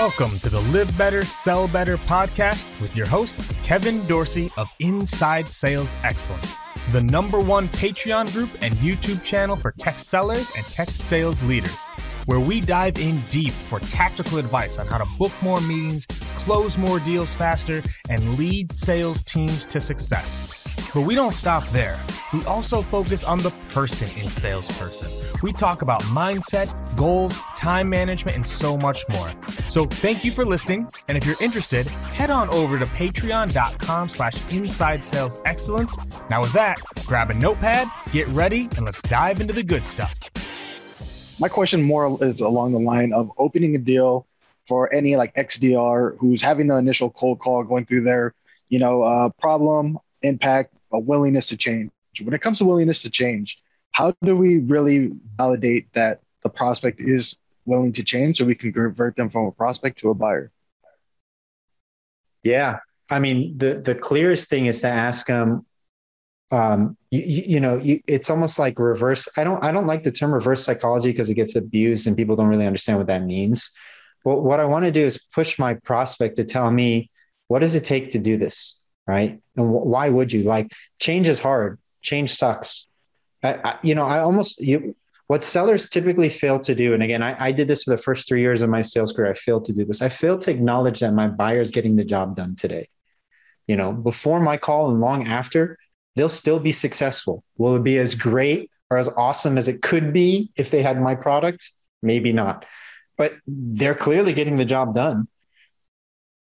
Welcome to the Live Better, Sell Better podcast with your host, Kevin Dorsey of Inside Sales Excellence, the number one Patreon group and YouTube channel for tech sellers and tech sales leaders, where we dive in deep for tactical advice on how to book more meetings, close more deals faster, and lead sales teams to success. But we don't stop there. We also focus on the person in salesperson. We talk about mindset, goals, time management, and so much more. So thank you for listening. And if you're interested, head on over to patreon.com slash inside sales excellence. Now with that, grab a notepad, get ready, and let's dive into the good stuff. My question more is along the line of opening a deal for any like XDR who's having the initial cold call going through their, you know, uh, problem, impact, a willingness to change. When it comes to willingness to change, how do we really validate that the prospect is willing to change so we can convert them from a prospect to a buyer? Yeah. I mean, the, the clearest thing is to ask them, um, you, you know, you, it's almost like reverse. I don't, I don't like the term reverse psychology because it gets abused and people don't really understand what that means. But what I want to do is push my prospect to tell me, what does it take to do this? Right. And why would you like change is hard. Change sucks. I, I, you know, I almost you, what sellers typically fail to do, and again, I, I, did this for the first three years of my sales career. I failed to do this. I failed to acknowledge that my buyer is getting the job done today. You know, before my call and long after, they'll still be successful. Will it be as great or as awesome as it could be if they had my product? Maybe not, but they're clearly getting the job done.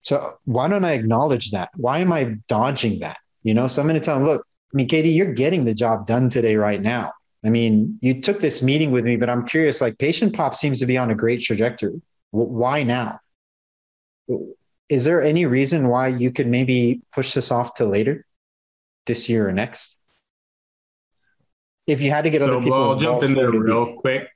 So why don't I acknowledge that? Why am I dodging that? You know, so I'm going to tell them, look, I mean, Katie, you're getting the job done today, right now. I mean, you took this meeting with me, but I'm curious, like PatientPop seems to be on a great trajectory. Why now? Is there any reason why you could maybe push this off to later this year or next? If you had to get so, other people, well, I'll jump in there real quick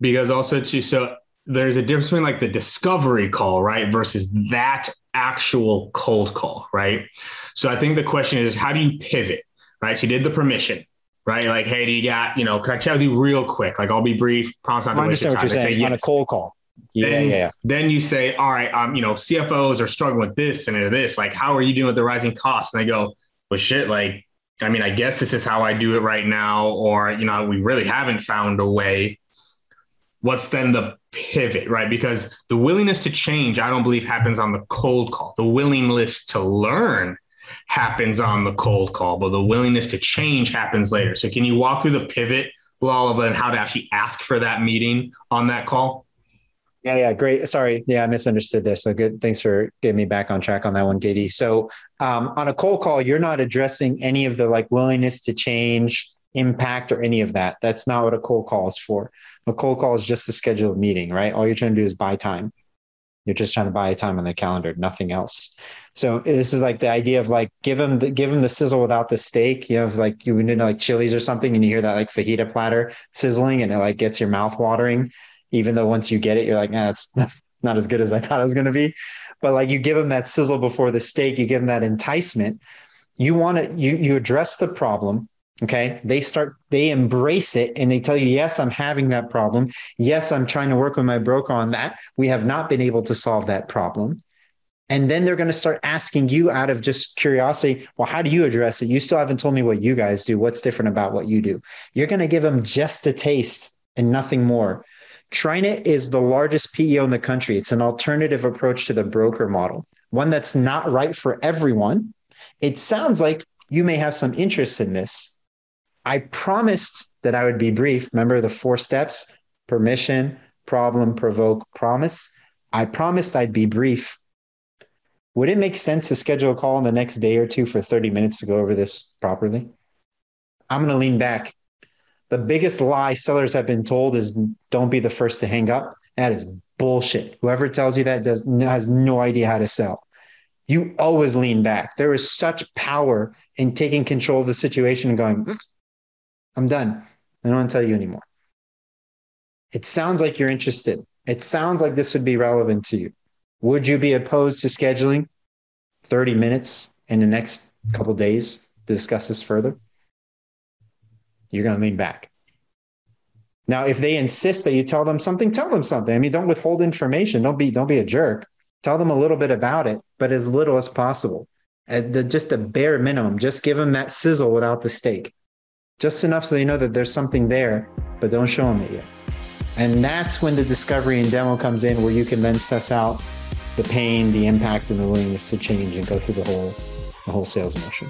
because also too, so there's a difference between like the discovery call, right, versus that actual cold call, right? So I think the question is, how do you pivot, right? So you did the permission, right? Like, hey, do you got, you know, can I chat with you real quick? Like, I'll be brief, promise not to I understand what you're saying yes. on a cold call. Yeah, then, yeah. Then you say, all right, um, you know, CFOs are struggling with this and this. Like, how are you doing with the rising costs? And I go, well, shit, like, I mean, I guess this is how I do it right now, or you know, we really haven't found a way. What's then the pivot, right? Because the willingness to change, I don't believe happens on the cold call. The willingness to learn happens on the cold call, but the willingness to change happens later. So can you walk through the pivot, of and how to actually ask for that meeting on that call? Yeah, yeah, great. Sorry, yeah, I misunderstood this. So good. Thanks for getting me back on track on that one, Katie. So um, on a cold call, you're not addressing any of the like willingness to change, impact, or any of that. That's not what a cold call is for. A cold call is just to schedule a meeting, right? All you're trying to do is buy time. You're just trying to buy time on the calendar, nothing else. So this is like the idea of like give them the give them the sizzle without the steak. You know, like you know like Chili's or something, and you hear that like fajita platter sizzling, and it like gets your mouth watering. Even though once you get it, you're like, nah, it's not as good as I thought it was going to be. But like you give them that sizzle before the steak, you give them that enticement. You want to you you address the problem Okay. They start, they embrace it and they tell you, yes, I'm having that problem. Yes, I'm trying to work with my broker on that. We have not been able to solve that problem. And then they're going to start asking you out of just curiosity, well, how do you address it? You still haven't told me what you guys do. What's different about what you do? You're going to give them just a taste and nothing more. TriNet is the largest PEO in the country. It's an alternative approach to the broker model, one that's not right for everyone. It sounds like you may have some interest in this. I promised that I would be brief. Remember the four steps permission, problem, provoke, promise. I promised I'd be brief. Would it make sense to schedule a call in the next day or two for 30 minutes to go over this properly? I'm going to lean back. The biggest lie sellers have been told is don't be the first to hang up. That is bullshit. Whoever tells you that does has no idea how to sell. You always lean back. There is such power in taking control of the situation and going, I'm done. I don't want to tell you anymore. It sounds like you're interested. It sounds like this would be relevant to you. Would you be opposed to scheduling 30 minutes in the next couple days to discuss this further? You're going to lean back. Now, if they insist that you tell them something, tell them something. I mean, don't withhold information. Don't be don't be a jerk. Tell them a little bit about it, but as little as possible. The, just the bare minimum. Just give them that sizzle without the steak. Just enough so they know that there's something there, but don't show them it yet. And that's when the discovery and demo comes in, where you can then suss out the pain, the impact, and the willingness to change and go through the whole the whole sales motion.